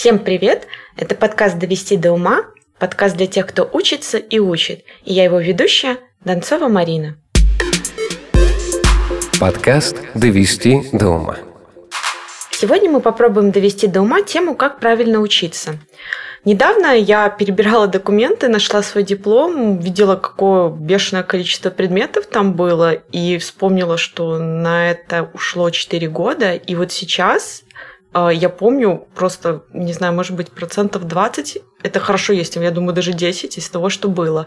Всем привет! Это подкаст «Довести до ума», подкаст для тех, кто учится и учит. И я его ведущая Донцова Марина. Подкаст «Довести до ума». Сегодня мы попробуем довести до ума тему «Как правильно учиться». Недавно я перебирала документы, нашла свой диплом, видела, какое бешеное количество предметов там было, и вспомнила, что на это ушло 4 года. И вот сейчас я помню просто, не знаю, может быть, процентов 20 это хорошо есть, я думаю, даже 10 из того, что было.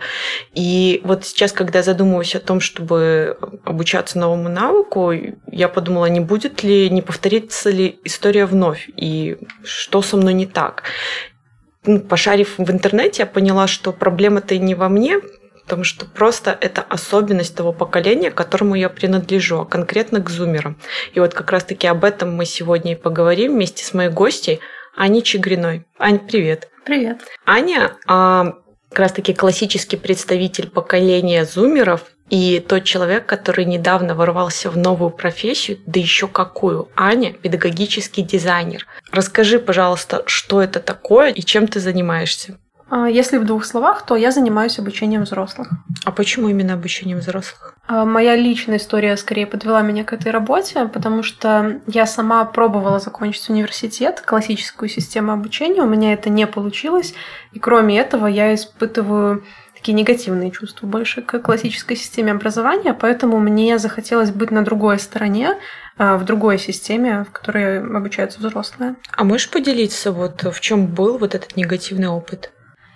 И вот сейчас, когда я задумываюсь о том, чтобы обучаться новому навыку, я подумала, не будет ли, не повторится ли история вновь, и что со мной не так? Ну, пошарив в интернете, я поняла, что проблема-то не во мне, потому что просто это особенность того поколения, к которому я принадлежу, а конкретно к зумерам. И вот как раз-таки об этом мы сегодня и поговорим вместе с моей гостьей Аней Чигриной. Ань, привет. Привет. Аня а, как раз-таки классический представитель поколения зумеров и тот человек, который недавно ворвался в новую профессию, да еще какую. Аня – педагогический дизайнер. Расскажи, пожалуйста, что это такое и чем ты занимаешься? А, если в двух словах, то я занимаюсь обучением взрослых. А почему именно обучением взрослых? А, моя личная история скорее подвела меня к этой работе, потому что я сама пробовала закончить университет, классическую систему обучения, у меня это не получилось, и кроме этого я испытываю такие негативные чувства больше к классической системе образования, поэтому мне захотелось быть на другой стороне, а, в другой системе, в которой обучаются взрослые. А можешь поделиться, вот в чем был вот этот негативный опыт?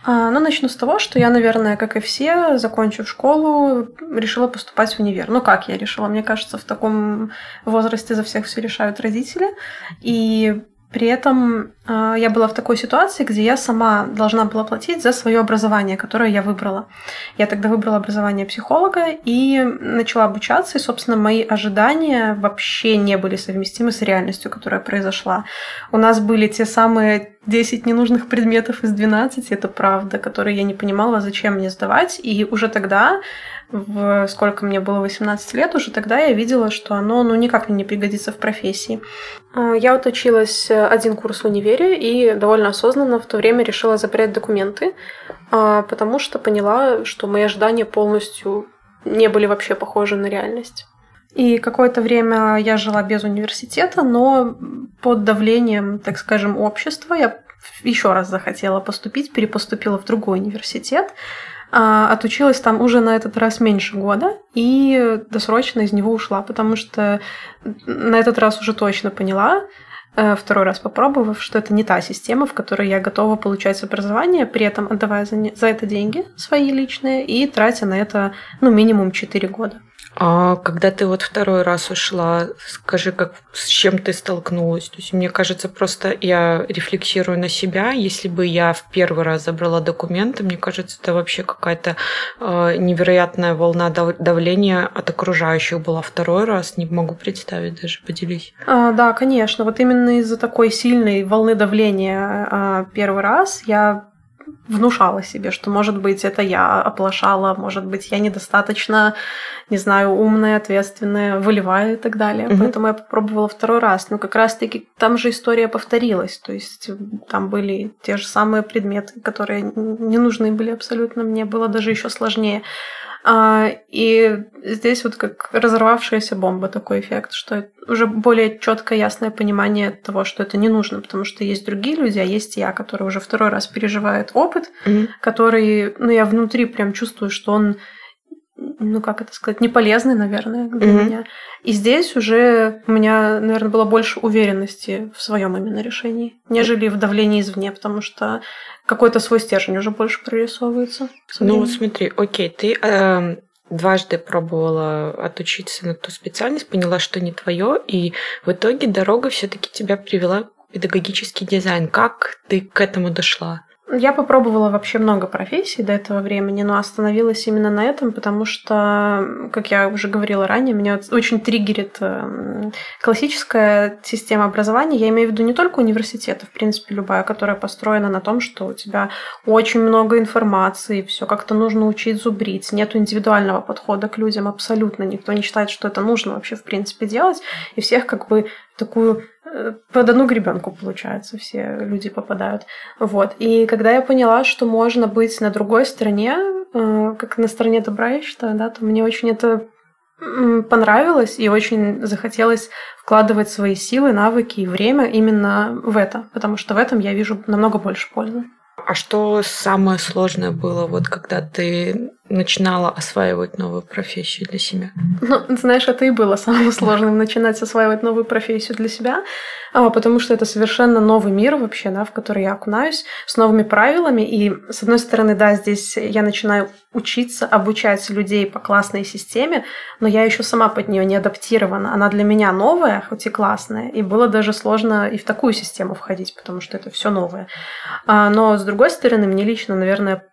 А, ну, начну с того, что я, наверное, как и все, закончив школу, решила поступать в универ. Ну, как я решила? Мне кажется, в таком возрасте за всех все решают родители. И при этом я была в такой ситуации, где я сама должна была платить за свое образование, которое я выбрала. Я тогда выбрала образование психолога и начала обучаться, и, собственно, мои ожидания вообще не были совместимы с реальностью, которая произошла. У нас были те самые 10 ненужных предметов из 12, это правда, которые я не понимала, зачем мне сдавать, и уже тогда в сколько мне было 18 лет, уже тогда я видела, что оно ну, никак мне не пригодится в профессии. А, я вот училась э, один курс в универе и довольно осознанно в то время решила забрать документы, а, потому что поняла, что мои ожидания полностью не были вообще похожи на реальность. И какое-то время я жила без университета, но под давлением, так скажем, общества я еще раз захотела поступить, перепоступила в другой университет, а, отучилась там уже на этот раз меньше года и досрочно из него ушла, потому что на этот раз уже точно поняла, второй раз попробовав, что это не та система, в которой я готова получать образование, при этом отдавая за это деньги свои личные и тратя на это ну, минимум 4 года. А когда ты вот второй раз ушла, скажи, как с чем ты столкнулась? То есть мне кажется, просто я рефлексирую на себя. Если бы я в первый раз забрала документы, мне кажется, это вообще какая-то э, невероятная волна давления от окружающих была. Второй раз не могу представить даже, поделись. А, да, конечно. Вот именно из-за такой сильной волны давления а, первый раз я внушала себе, что, может быть, это я оплошала, может быть, я недостаточно, не знаю, умная, ответственная, выливаю и так далее. Mm-hmm. Поэтому я попробовала второй раз. Но как раз-таки там же история повторилась. То есть там были те же самые предметы, которые не нужны были абсолютно. Мне было даже еще сложнее. А, и здесь вот как разорвавшаяся бомба такой эффект, что уже более четкое, ясное понимание того, что это не нужно, потому что есть другие люди, а есть я, который уже второй раз переживает опыт, mm-hmm. который, ну, я внутри прям чувствую, что он ну, как это сказать, не полезный, наверное, для mm-hmm. меня. И здесь уже у меня, наверное, было больше уверенности в своем именно решении, нежели в давлении извне, потому что какой-то свой стержень уже больше прорисовывается. Ну вот смотри, окей, ты э, дважды пробовала отучиться на ту специальность, поняла, что не твое, и в итоге дорога все-таки тебя привела в педагогический дизайн. Как ты к этому дошла? Я попробовала вообще много профессий до этого времени, но остановилась именно на этом, потому что, как я уже говорила ранее, меня очень триггерит эм, классическая система образования. Я имею в виду не только университеты, в принципе, любая, которая построена на том, что у тебя очень много информации, все как-то нужно учить зубрить, нет индивидуального подхода к людям абсолютно. Никто не считает, что это нужно вообще в принципе делать, и всех как бы такую под одну гребенку, получается, все люди попадают. Вот. И когда я поняла, что можно быть на другой стороне, э, как на стороне добра, я считаю, да, то мне очень это понравилось и очень захотелось вкладывать свои силы, навыки и время именно в это, потому что в этом я вижу намного больше пользы. А что самое сложное было, вот когда ты начинала осваивать новую профессию для себя? Ну, знаешь, это и было самым сложным начинать осваивать новую профессию для себя, а, потому что это совершенно новый мир вообще, да, в который я окунаюсь, с новыми правилами. И, с одной стороны, да, здесь я начинаю учиться, обучать людей по классной системе, но я еще сама под нее не адаптирована. Она для меня новая, хоть и классная, и было даже сложно и в такую систему входить, потому что это все новое. А, но, с другой стороны, мне лично, наверное,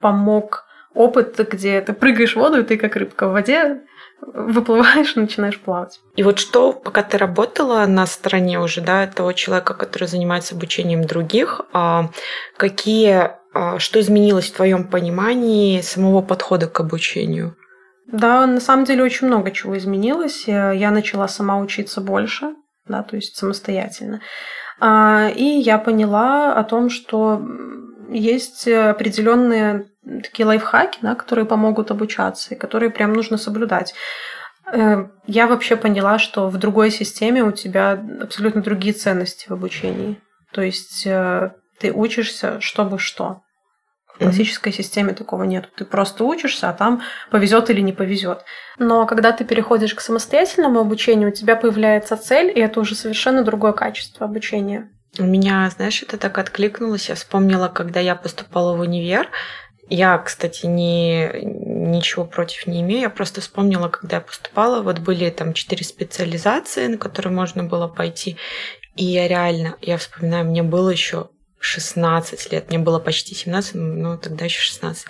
помог опыт, где ты прыгаешь в воду, и ты как рыбка в воде выплываешь, начинаешь плавать. И вот что, пока ты работала на стороне уже, да, того человека, который занимается обучением других, а, какие, а, что изменилось в твоем понимании самого подхода к обучению? Да, на самом деле очень много чего изменилось. Я начала сама учиться больше, да, то есть самостоятельно. А, и я поняла о том, что есть определенные такие лайфхаки, да, которые помогут обучаться и которые прям нужно соблюдать. Э, я вообще поняла, что в другой системе у тебя абсолютно другие ценности в обучении. То есть э, ты учишься, чтобы что. В классической системе такого нет. Ты просто учишься, а там повезет или не повезет. Но когда ты переходишь к самостоятельному обучению, у тебя появляется цель, и это уже совершенно другое качество обучения. У меня, знаешь, это так откликнулось. Я вспомнила, когда я поступала в универ. Я, кстати, не, ничего против не имею. Я просто вспомнила, когда я поступала, вот были там четыре специализации, на которые можно было пойти. И я реально, я вспоминаю, мне было еще 16 лет, мне было почти 17, ну тогда еще 16.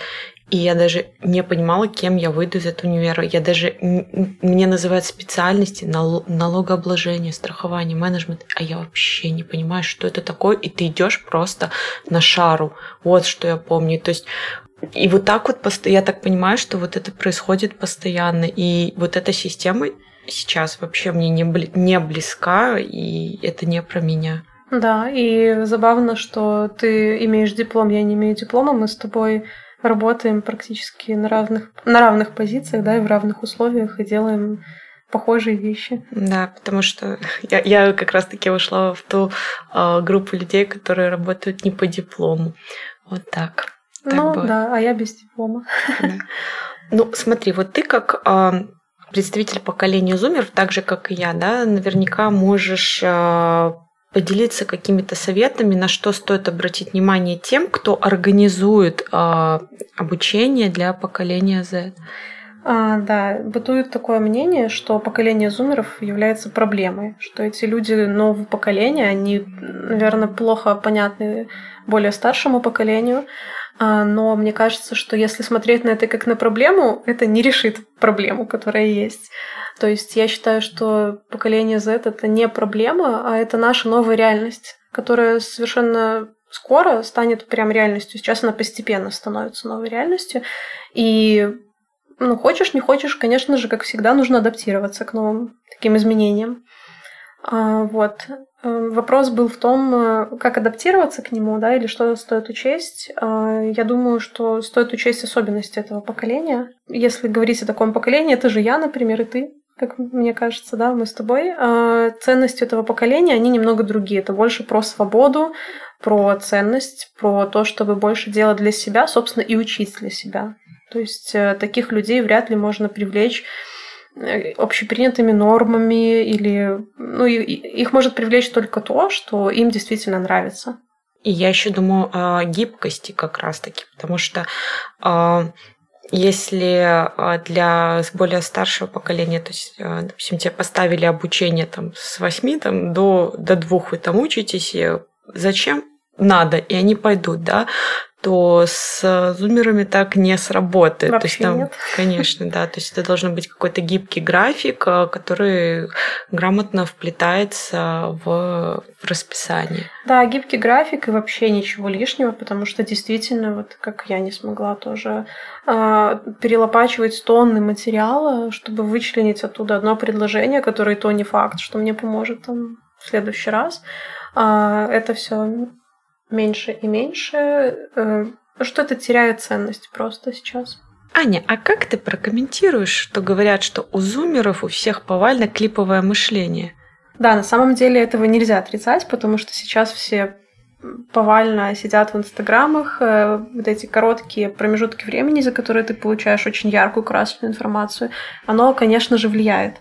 И я даже не понимала, кем я выйду из этого универа. Я даже... Мне называют специальности налогообложение, страхование, менеджмент, а я вообще не понимаю, что это такое, и ты идешь просто на шару. Вот что я помню. То есть и вот так вот, я так понимаю, что вот это происходит постоянно. И вот эта система сейчас вообще мне не, бли, не близка, и это не про меня. Да, и забавно, что ты имеешь диплом, я не имею диплома, мы с тобой работаем практически на равных, на равных позициях, да, и в равных условиях, и делаем похожие вещи. Да, потому что я, я как раз-таки ушла в ту э, группу людей, которые работают не по диплому. Вот так. Так ну бывает. да, а я без диплома. Да. Ну, смотри, вот ты как э, представитель поколения зумеров, так же как и я, да, наверняка можешь э, поделиться какими-то советами, на что стоит обратить внимание тем, кто организует э, обучение для поколения Z? А, да, бытует такое мнение, что поколение зумеров является проблемой, что эти люди нового поколения, они, наверное, плохо понятны более старшему поколению, но мне кажется, что если смотреть на это как на проблему, это не решит проблему, которая есть. То есть я считаю, что поколение Z это не проблема, а это наша новая реальность, которая совершенно скоро станет прям реальностью. Сейчас она постепенно становится новой реальностью. И ну, хочешь, не хочешь, конечно же, как всегда, нужно адаптироваться к новым таким изменениям. А, вот. Э, вопрос был в том, э, как адаптироваться к нему, да, или что стоит учесть. А, я думаю, что стоит учесть особенности этого поколения. Если говорить о таком поколении, это же я, например, и ты как мне кажется, да, мы с тобой, ценности этого поколения, они немного другие. Это больше про свободу, про ценность, про то, чтобы больше делать для себя, собственно, и учить для себя. То есть э, таких людей вряд ли можно привлечь э, общепринятыми нормами или ну, их может привлечь только то, что им действительно нравится. И я еще думаю о гибкости как раз-таки, потому что а, если а, для более старшего поколения, то есть, а, допустим, тебе поставили обучение там, с 8 там, до, до 2, вы там учитесь, зачем? Надо, и они пойдут, да, то с зумерами так не сработает. Вообще то есть там, нет. конечно, да, то есть это должен быть какой-то гибкий график, а, который грамотно вплетается в, в расписание. Да, гибкий график и вообще ничего лишнего, потому что действительно, вот как я не смогла тоже э, перелопачивать тонны материала, чтобы вычленить оттуда одно предложение, которое то не факт, что мне поможет там в следующий раз. А, это все меньше и меньше. Э, что-то теряет ценность просто сейчас. Аня, а как ты прокомментируешь, что говорят, что у зумеров у всех повально клиповое мышление? Да, на самом деле этого нельзя отрицать, потому что сейчас все повально сидят в инстаграмах, э, вот эти короткие промежутки времени, за которые ты получаешь очень яркую красочную информацию, оно, конечно же, влияет.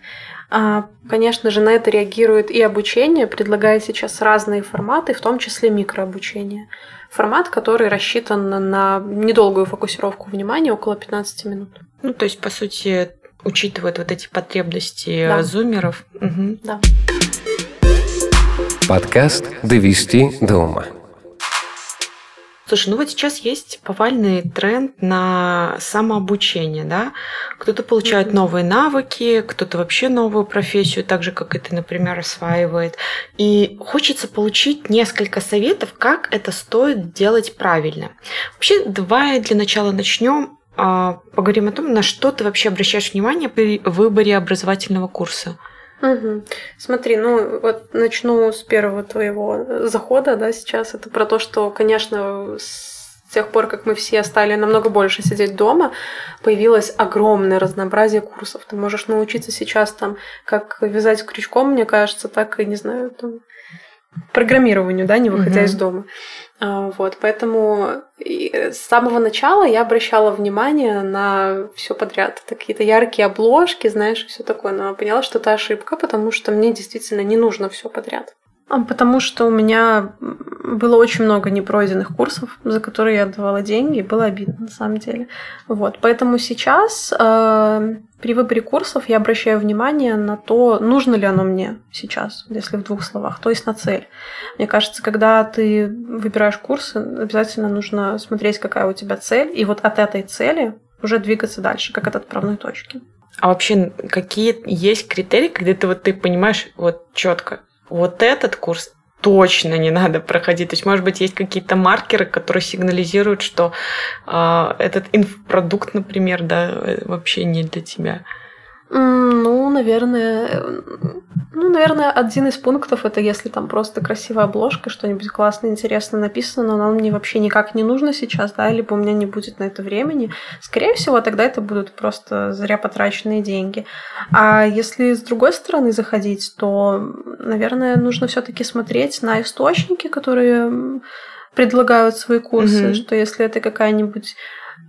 А, конечно же, на это реагирует и обучение, предлагая сейчас разные форматы, в том числе микрообучение. Формат, который рассчитан на недолгую фокусировку внимания, около 15 минут. Ну, то есть, по сути, учитывает вот эти потребности да. зумеров. Угу. Да. Подкаст «Довести до ума». Слушай, ну вот сейчас есть повальный тренд на самообучение, да? Кто-то получает mm-hmm. новые навыки, кто-то вообще новую профессию, так же, как и ты, например, осваивает. И хочется получить несколько советов, как это стоит делать правильно. Вообще, давай для начала начнем а, поговорим о том, на что ты вообще обращаешь внимание при выборе образовательного курса. Угу. Смотри, ну вот начну с первого твоего захода, да, сейчас. Это про то, что, конечно, с тех пор, как мы все стали намного больше сидеть дома, появилось огромное разнообразие курсов. Ты можешь научиться сейчас там, как вязать крючком, мне кажется, так и, не знаю, там, программированию, да, не выходя угу. из дома. А, вот, поэтому с самого начала я обращала внимание на все подряд. Какие-то яркие обложки, знаешь, все такое. Но поняла, что это ошибка, потому что мне действительно не нужно все подряд. А, потому что у меня было очень много непройденных курсов, за которые я отдавала деньги, и было обидно на самом деле. Вот, поэтому сейчас э, при выборе курсов я обращаю внимание на то, нужно ли оно мне сейчас, если в двух словах, то есть на цель. Мне кажется, когда ты выбираешь курсы, обязательно нужно смотреть, какая у тебя цель, и вот от этой цели уже двигаться дальше, как от отправной точки. А вообще, какие есть критерии, когда ты вот ты понимаешь вот четко, вот этот курс точно не надо проходить. То есть, может быть, есть какие-то маркеры, которые сигнализируют, что э, этот инфопродукт, например, да, вообще не для тебя. Ну, наверное, ну, наверное, один из пунктов это если там просто красивая обложка, что-нибудь классно, интересно написано, но оно мне вообще никак не нужно сейчас, да, либо у меня не будет на это времени. Скорее всего, тогда это будут просто зря потраченные деньги. А если с другой стороны заходить, то, наверное, нужно все-таки смотреть на источники, которые предлагают свои курсы, mm-hmm. что если это какая-нибудь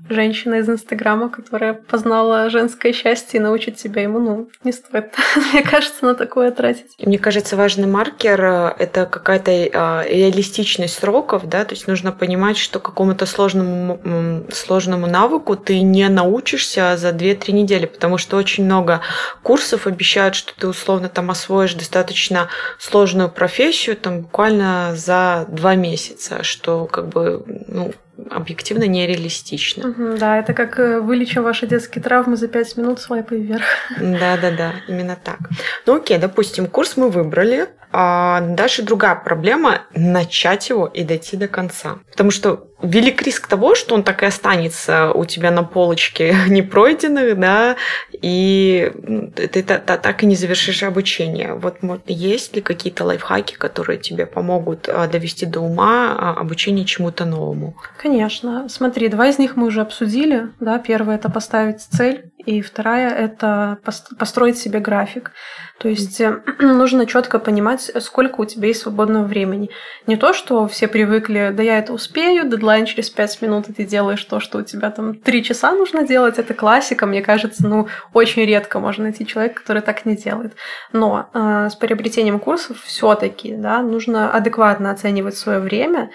женщина из Инстаграма, которая познала женское счастье и научит тебя ему, ну, не стоит, мне кажется, на такое тратить. Мне кажется, важный маркер э, – это какая-то э, реалистичность сроков, да, то есть нужно понимать, что какому-то сложному, сложному навыку ты не научишься за 2-3 недели, потому что очень много курсов обещают, что ты условно там освоишь достаточно сложную профессию там буквально за 2 месяца, что как бы, ну, объективно нереалистично. Угу, да, это как э, вылечим ваши детские травмы за пять минут свайпой вверх. Да-да-да, именно так. Ну окей, допустим, курс мы выбрали, а дальше другая проблема – начать его и дойти до конца. Потому что велик риск того, что он так и останется у тебя на полочке непройденных, да, и ты так и не завершишь обучение. Вот есть ли какие-то лайфхаки, которые тебе помогут а, довести до ума а, обучение чему-то новому? Конечно. Смотри, два из них мы уже обсудили. Да? Первое – это поставить цель, и вторая – это построить себе график. То есть э, нужно четко понимать, сколько у тебя есть свободного времени. Не то, что все привыкли, да я это успею, дедлайн через 5 минут, и ты делаешь то, что у тебя там 3 часа нужно делать. Это классика, мне кажется, ну, очень редко можно найти человека, который так не делает. Но э, с приобретением курсов все-таки да, нужно адекватно оценивать свое время,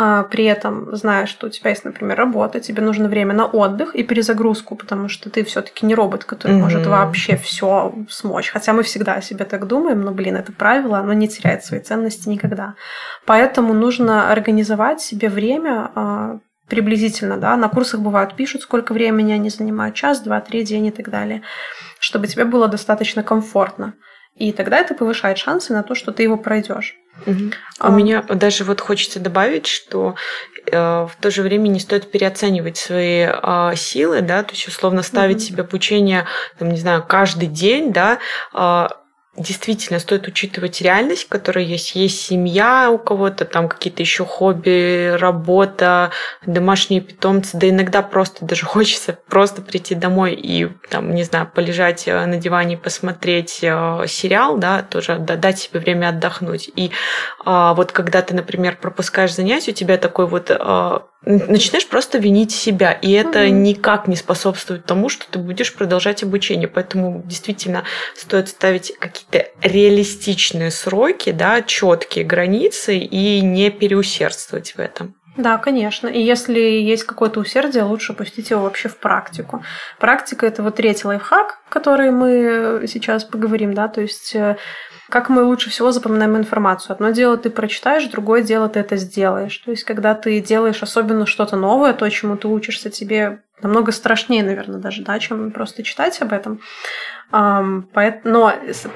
а, при этом зная, что у тебя есть, например, работа, тебе нужно время на отдых и перезагрузку, потому что ты все-таки не робот, который mm-hmm. может вообще все смочь. Хотя мы всегда о себе так думаем, но, блин, это правило, оно не теряет своей ценности никогда. Поэтому нужно организовать себе время а, приблизительно, да, на курсах бывают пишут, сколько времени они занимают, час, два, три, день и так далее, чтобы тебе было достаточно комфортно. И тогда это повышает шансы на то, что ты его пройдешь. Угу. А, У меня даже вот хочется добавить, что э, в то же время не стоит переоценивать свои э, силы, да, то есть условно ставить угу. себе обучение, там, не знаю, каждый день, да, э, действительно стоит учитывать реальность, которая есть. Есть семья у кого-то, там какие-то еще хобби, работа, домашние питомцы. Да иногда просто даже хочется просто прийти домой и, там, не знаю, полежать э, на диване, посмотреть э, сериал, да, тоже дать себе время отдохнуть. И а, вот когда ты, например, пропускаешь занятия, у тебя такой вот а, начинаешь просто винить себя, и это mm-hmm. никак не способствует тому, что ты будешь продолжать обучение. Поэтому действительно стоит ставить какие-то реалистичные сроки, да, четкие границы и не переусердствовать в этом. Да, конечно. И если есть какое-то усердие, лучше пустить его вообще в практику. Практика – это вот третий лайфхак, который мы сейчас поговорим, да, то есть э, как мы лучше всего запоминаем информацию. Одно дело ты прочитаешь, другое дело ты это сделаешь. То есть, когда ты делаешь особенно что-то новое, то, чему ты учишься, тебе намного страшнее, наверное, даже, да, чем просто читать об этом. Но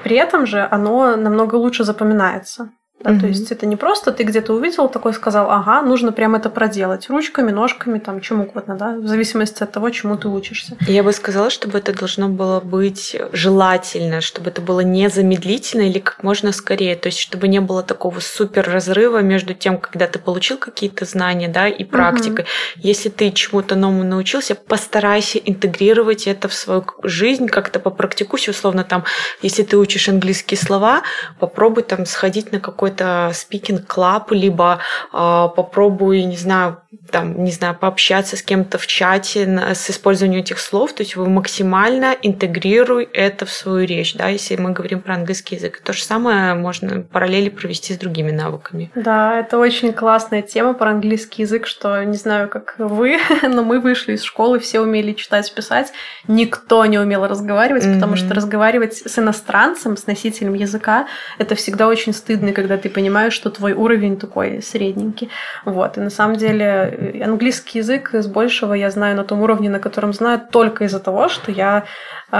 при этом же оно намного лучше запоминается. Да, угу. То есть это не просто ты где-то увидел, такой сказал, ага, нужно прямо это проделать ручками, ножками, там, чем угодно, да, в зависимости от того, чему ты учишься. Я бы сказала, чтобы это должно было быть желательно, чтобы это было незамедлительно или как можно скорее, то есть чтобы не было такого супер разрыва между тем, когда ты получил какие-то знания, да, и практикой. Угу. Если ты чему-то новому научился, постарайся интегрировать это в свою жизнь, как-то попрактикуйся, условно там, если ты учишь английские слова, попробуй там сходить на какой-то какой-то speaking club, либо э, попробуй, не знаю, там, не знаю, пообщаться с кем-то в чате на, с использованием этих слов, то есть вы максимально интегрируй это в свою речь, да, если мы говорим про английский язык. То же самое можно параллели провести с другими навыками. Да, это очень классная тема про английский язык, что не знаю, как вы, но мы вышли из школы, все умели читать, писать, никто не умел разговаривать, mm-hmm. потому что разговаривать с иностранцем, с носителем языка, это всегда очень стыдно, когда ты понимаешь, что твой уровень такой средненький. Вот. И на самом деле э, английский язык с большего я знаю на том уровне, на котором знаю только из-за того, что я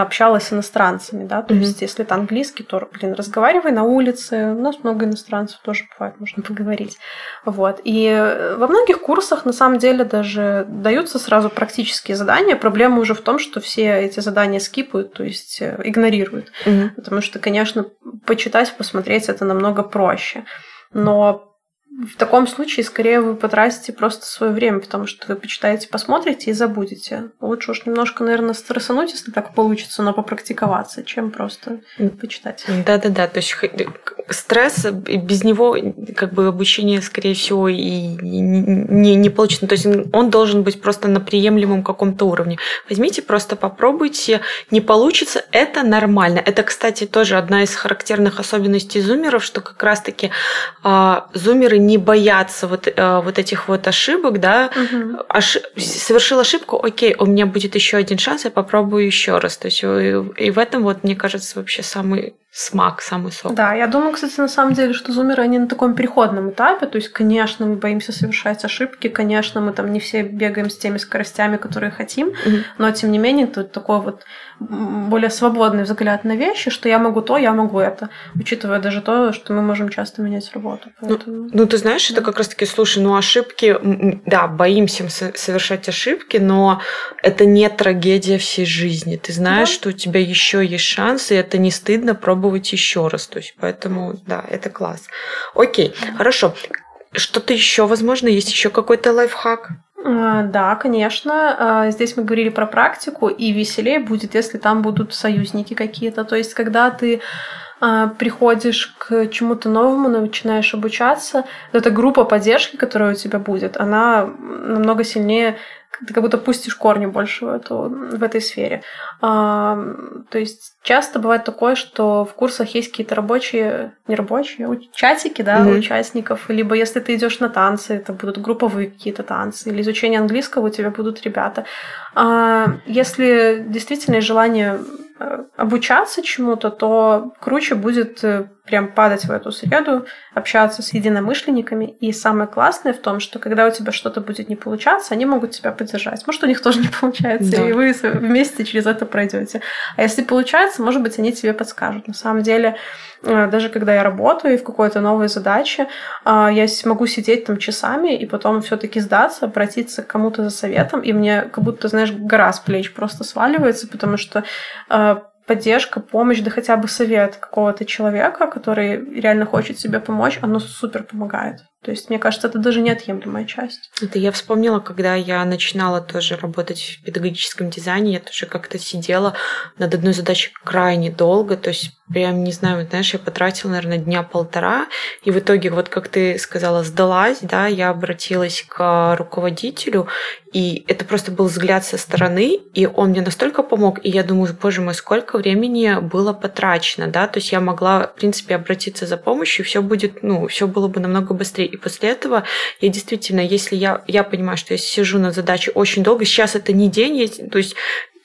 общалась с иностранцами, да, то mm-hmm. есть если это английский, то, блин, разговаривай на улице, у нас много иностранцев тоже бывает, можно поговорить, вот. И э, во многих курсах, на самом деле, даже даются сразу практические задания, проблема уже в том, что все эти задания скипают, то есть э, игнорируют, mm-hmm. потому что, конечно, почитать, посмотреть это намного проще, но в таком случае, скорее, вы потратите просто свое время, потому что вы почитаете, посмотрите и забудете. Лучше уж немножко, наверное, стрессануть, если так получится, но попрактиковаться, чем просто почитать. Да-да-да, то есть стресс, без него как бы обучение, скорее всего, и не, не получится. То есть он должен быть просто на приемлемом каком-то уровне. Возьмите, просто попробуйте. Не получится, это нормально. Это, кстати, тоже одна из характерных особенностей зумеров, что как раз-таки э, зумеры не бояться вот, э, вот этих вот ошибок, да, угу. Ош... совершил ошибку, окей, у меня будет еще один шанс, я попробую еще раз. То есть и в этом вот, мне кажется, вообще самый смак, самый сок. Да, я думаю, кстати, на самом деле, что зумеры, они на таком переходном этапе, то есть, конечно, мы боимся совершать ошибки, конечно, мы там не все бегаем с теми скоростями, которые хотим, mm но, тем не менее, тут такой вот более свободный взгляд на вещи, что я могу то, я могу это, учитывая даже то, что мы можем часто менять работу. Ну, Поэтому... Ну, ну, ты знаешь, это как раз-таки, слушай, ну, ошибки, да, боимся совершать ошибки, но это не трагедия всей жизни. Ты знаешь, да. что у тебя еще есть шанс, и это не стыдно пробовать попробовать еще раз. То есть, поэтому, да, это класс. Окей, хорошо. Что-то еще, возможно, есть еще какой-то лайфхак? А, да, конечно. А, здесь мы говорили про практику, и веселее будет, если там будут союзники какие-то. То есть, когда ты а, приходишь к чему-то новому, начинаешь обучаться, эта группа поддержки, которая у тебя будет, она намного сильнее ты как будто пустишь корни больше в, эту, в этой сфере. А, то есть часто бывает такое, что в курсах есть какие-то рабочие, не рабочие, чатики, да, mm-hmm. участников, либо если ты идешь на танцы, это будут групповые какие-то танцы, или изучение английского у тебя будут ребята. А, если действительно есть желание Э, обучаться чему-то, то круче будет э, прям падать в эту среду, общаться с единомышленниками. И самое классное в том, что когда у тебя что-то будет не получаться, они могут тебя поддержать. Может, у них тоже не получается, да. и вы вместе через это пройдете. А если получается, может быть, они тебе подскажут. На самом деле, э, даже когда я работаю и в какой-то новой задаче, я могу сидеть там часами и потом все-таки сдаться, обратиться к кому-то за советом, и мне как будто, знаешь, гора с плеч просто сваливается, потому что поддержка, помощь, да хотя бы совет какого-то человека, который реально хочет себе помочь, оно супер помогает. То есть, мне кажется, это даже неотъемлемая часть. Это я вспомнила, когда я начинала тоже работать в педагогическом дизайне, я тоже как-то сидела над одной задачей крайне долго, то есть прям, не знаю, знаешь, я потратила, наверное, дня полтора, и в итоге, вот как ты сказала, сдалась, да, я обратилась к руководителю, и это просто был взгляд со стороны, и он мне настолько помог, и я думаю, боже мой, сколько времени было потрачено, да, то есть я могла, в принципе, обратиться за помощью, все будет, ну, все было бы намного быстрее. И после этого я действительно, если я, я понимаю, что я сижу над задачей очень долго, сейчас это не день, то есть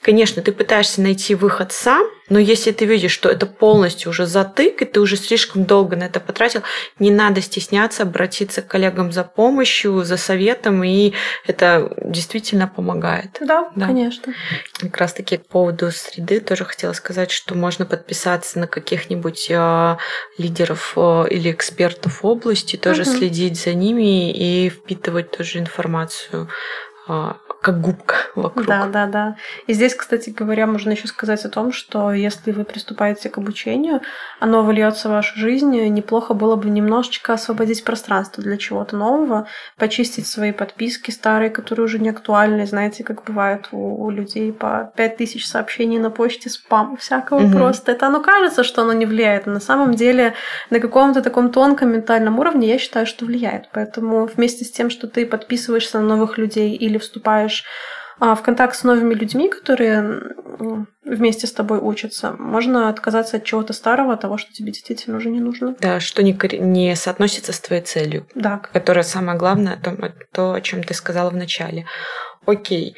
Конечно, ты пытаешься найти выход сам, но если ты видишь, что это полностью уже затык, и ты уже слишком долго на это потратил, не надо стесняться обратиться к коллегам за помощью, за советом, и это действительно помогает. Да, да. конечно. Как раз таки по поводу среды тоже хотела сказать, что можно подписаться на каких-нибудь э, лидеров э, или экспертов области, тоже угу. следить за ними и впитывать тоже информацию как губка вокруг. Да, да, да. И здесь, кстати говоря, можно еще сказать о том, что если вы приступаете к обучению, оно вольется в вашу жизнь, неплохо было бы немножечко освободить пространство для чего-то нового, почистить свои подписки старые, которые уже не актуальны. Знаете, как бывает у, у людей по 5000 сообщений на почте, спам всякого угу. просто. Это оно кажется, что оно не влияет, но на самом деле на каком-то таком тонком ментальном уровне я считаю, что влияет. Поэтому вместе с тем, что ты подписываешься на новых людей или вступаешь вступаешь а, в контакт с новыми людьми, которые вместе с тобой учатся, можно отказаться от чего-то старого, того, что тебе действительно уже не нужно. Да, что не, не соотносится с твоей целью. Да. Которая самое главное, то, то, о чем ты сказала в начале. Окей.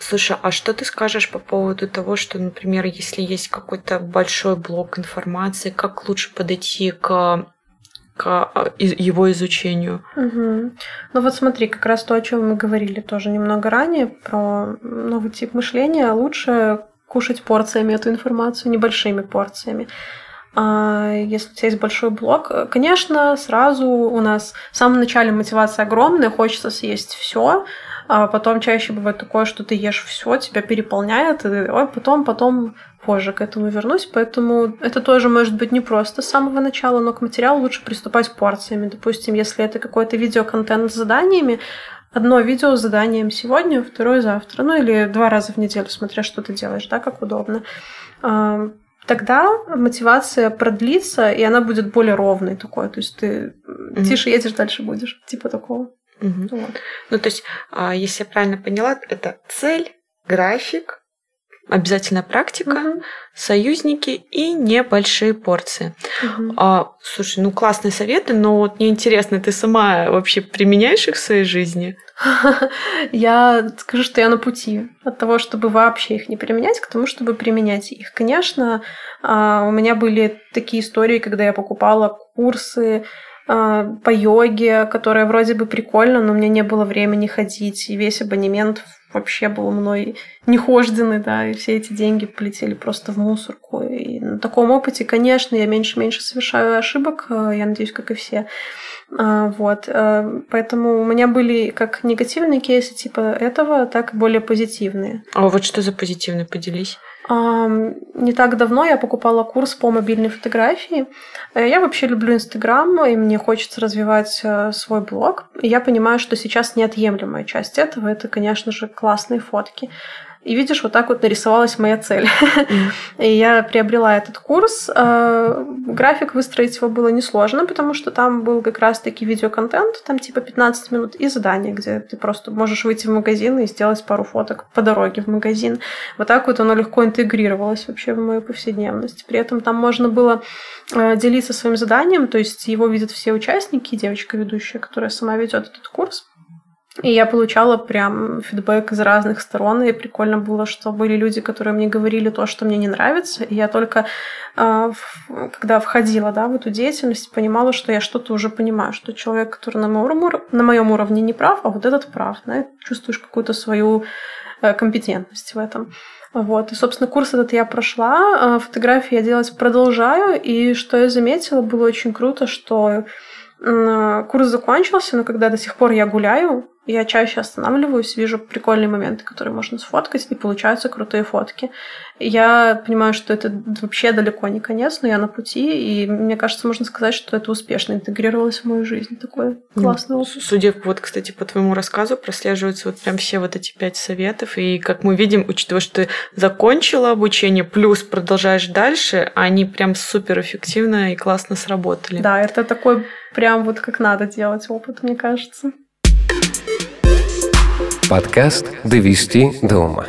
Слушай, а что ты скажешь по поводу того, что, например, если есть какой-то большой блок информации, как лучше подойти к к а, его изучению. Угу. Ну вот смотри, как раз то, о чем мы говорили тоже немного ранее, про новый тип мышления, лучше кушать порциями эту информацию, небольшими порциями. А если у тебя есть большой блок, конечно, сразу у нас в самом начале мотивация огромная, хочется съесть все, а потом чаще бывает такое, что ты ешь все, тебя переполняет, и потом, потом позже к этому вернусь, поэтому это тоже может быть не просто с самого начала, но к материалу лучше приступать порциями. Допустим, если это какой-то видеоконтент с заданиями, одно видео с заданием сегодня, второе завтра, ну или два раза в неделю, смотря что ты делаешь, да, как удобно. А, тогда мотивация продлится, и она будет более ровной такой. То есть ты mm-hmm. тише едешь, дальше будешь. Типа такого. Угу. Вот. Ну, то есть, а, если я правильно поняла, это цель, график, обязательно практика, угу. союзники и небольшие порции. Угу. А, слушай, ну классные советы, но вот мне интересно, ты сама вообще применяешь их в своей жизни? Я скажу, что я на пути от того, чтобы вообще их не применять, к тому, чтобы применять их. Конечно, а, у меня были такие истории, когда я покупала курсы а, по йоге, которая вроде бы прикольно, но у меня не было времени ходить, и весь абонемент вообще был мной нехожденный, да, и все эти деньги полетели просто в мусорку. И на таком опыте, конечно, я меньше-меньше совершаю ошибок, а, я надеюсь, как и все. А, вот. Поэтому у меня были как негативные кейсы типа этого, так и более позитивные. А вот что за позитивные? Поделись. Не так давно я покупала курс по мобильной фотографии. Э, я вообще люблю Инстаграм, и мне хочется развивать э, свой блог. И я понимаю, что сейчас неотъемлемая часть этого – это, конечно же, классные фотки. И видишь, вот так вот нарисовалась моя цель. И я приобрела этот курс. Э, график выстроить его было несложно, потому что там был как раз-таки видеоконтент, там типа 15 минут, и задание, где ты просто можешь выйти в магазин и сделать пару фоток по дороге в магазин. Вот так вот оно легко интегрировалось вообще в мою повседневность. При этом там можно было э, делиться своим заданием, то есть его видят все участники, девочка ведущая, которая сама ведет этот курс. И я получала прям фидбэк из разных сторон, и прикольно было, что были люди, которые мне говорили то, что мне не нравится, и я только э, когда входила да, в эту деятельность, понимала, что я что-то уже понимаю, что человек, который на моем, на моем уровне не прав, а вот этот прав, да, чувствуешь какую-то свою э, компетентность в этом. Вот. И, собственно, курс этот я прошла, фотографии я делать продолжаю, и что я заметила, было очень круто, что Курс закончился, но когда до сих пор я гуляю, я чаще останавливаюсь, вижу прикольные моменты, которые можно сфоткать, и получаются крутые фотки. Я понимаю, что это вообще далеко не конец, но я на пути, и мне кажется, можно сказать, что это успешно интегрировалось в мою жизнь. Такой классный опыт. Судя вот, кстати, по твоему рассказу, прослеживаются вот прям все вот эти пять советов, и как мы видим, учитывая, что ты закончила обучение, плюс продолжаешь дальше, они прям супер эффективно и классно сработали. Да, это такой прям вот как надо делать опыт, мне кажется. Подкаст «Довести до ума».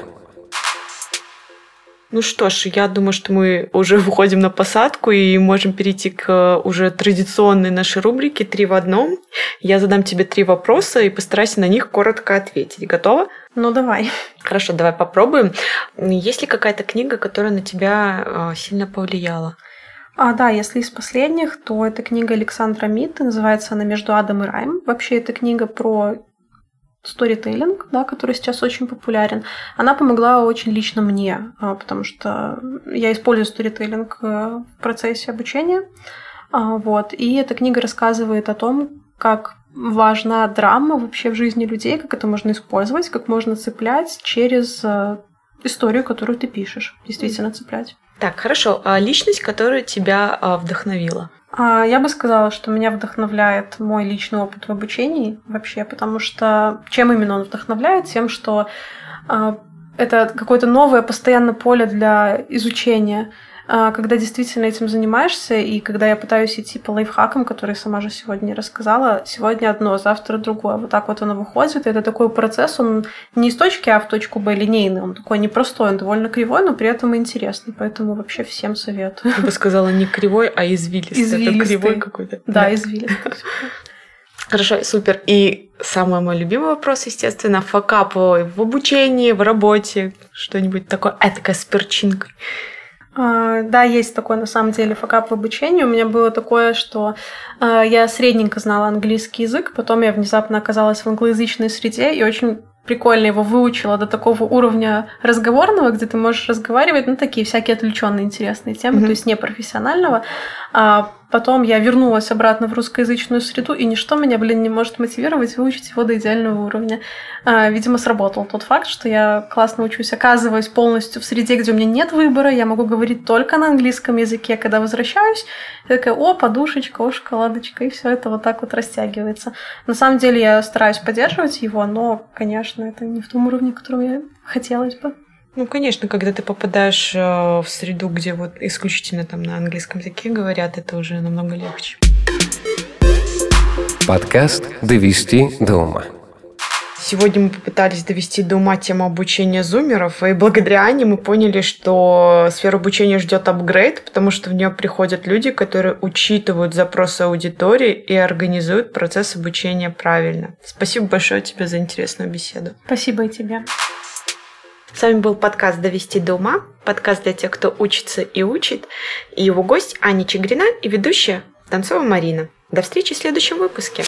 Ну что ж, я думаю, что мы уже выходим на посадку и можем перейти к уже традиционной нашей рубрике «Три в одном». Я задам тебе три вопроса и постарайся на них коротко ответить. Готова? Ну, давай. Хорошо, давай попробуем. Есть ли какая-то книга, которая на тебя а, сильно повлияла? А, да, если из последних, то это книга Александра Митта, называется она «Между адом и раем». Вообще, это книга про сторителлинг, да, который сейчас очень популярен, она помогла очень лично мне, а, потому что я использую сторителлинг э, в процессе обучения. А, вот. И эта книга рассказывает о том, как важна драма вообще в жизни людей, как это можно использовать, как можно цеплять через э, историю, которую ты пишешь, действительно цеплять. Так, хорошо. А личность, которая тебя а, вдохновила? А, я бы сказала, что меня вдохновляет мой личный опыт в обучении вообще, потому что чем именно он вдохновляет? Тем, что а, это какое-то новое постоянно поле для изучения. А, когда действительно этим занимаешься, и когда я пытаюсь идти по лайфхакам, которые сама же сегодня рассказала, сегодня одно, завтра другое. Вот так вот оно выходит, и это такой процесс, он не из точки А в точку Б линейный, он такой непростой, он довольно кривой, но при этом интересный, поэтому вообще всем советую. Я бы сказала не кривой, а извилистый. Извилистый. Это кривой какой-то. Да, да. извилистый. Хорошо, супер. И самый мой любимый вопрос, естественно, факап в обучении, в работе, что-нибудь такое, этакое с перчинкой. А, да, есть такой на самом деле факап в обучении. У меня было такое, что э, я средненько знала английский язык, потом я внезапно оказалась в англоязычной среде и очень прикольно его выучила до такого уровня разговорного, где ты можешь разговаривать, ну, такие всякие отвлеченные интересные темы, mm-hmm. то есть не профессионального. А Потом я вернулась обратно в русскоязычную среду, и ничто меня, блин, не может мотивировать выучить его до идеального уровня. А, видимо, сработал тот факт, что я классно учусь, оказываюсь полностью в среде, где у меня нет выбора, я могу говорить только на английском языке. Когда возвращаюсь, я такая, о, подушечка, о, шоколадочка, и все это вот так вот растягивается. На самом деле я стараюсь поддерживать его, но, конечно, это не в том уровне, которым я хотелось бы. Ну, конечно, когда ты попадаешь э, в среду, где вот исключительно там на английском языке говорят, это уже намного легче. Подкаст «Довести до ума». Сегодня мы попытались довести до ума тему обучения зумеров, и благодаря Ане мы поняли, что сфера обучения ждет апгрейд, потому что в нее приходят люди, которые учитывают запросы аудитории и организуют процесс обучения правильно. Спасибо большое тебе за интересную беседу. Спасибо и тебе. С вами был подкаст «Довести до ума», подкаст для тех, кто учится и учит, и его гость Аня Чигрина и ведущая Танцова Марина. До встречи в следующем выпуске.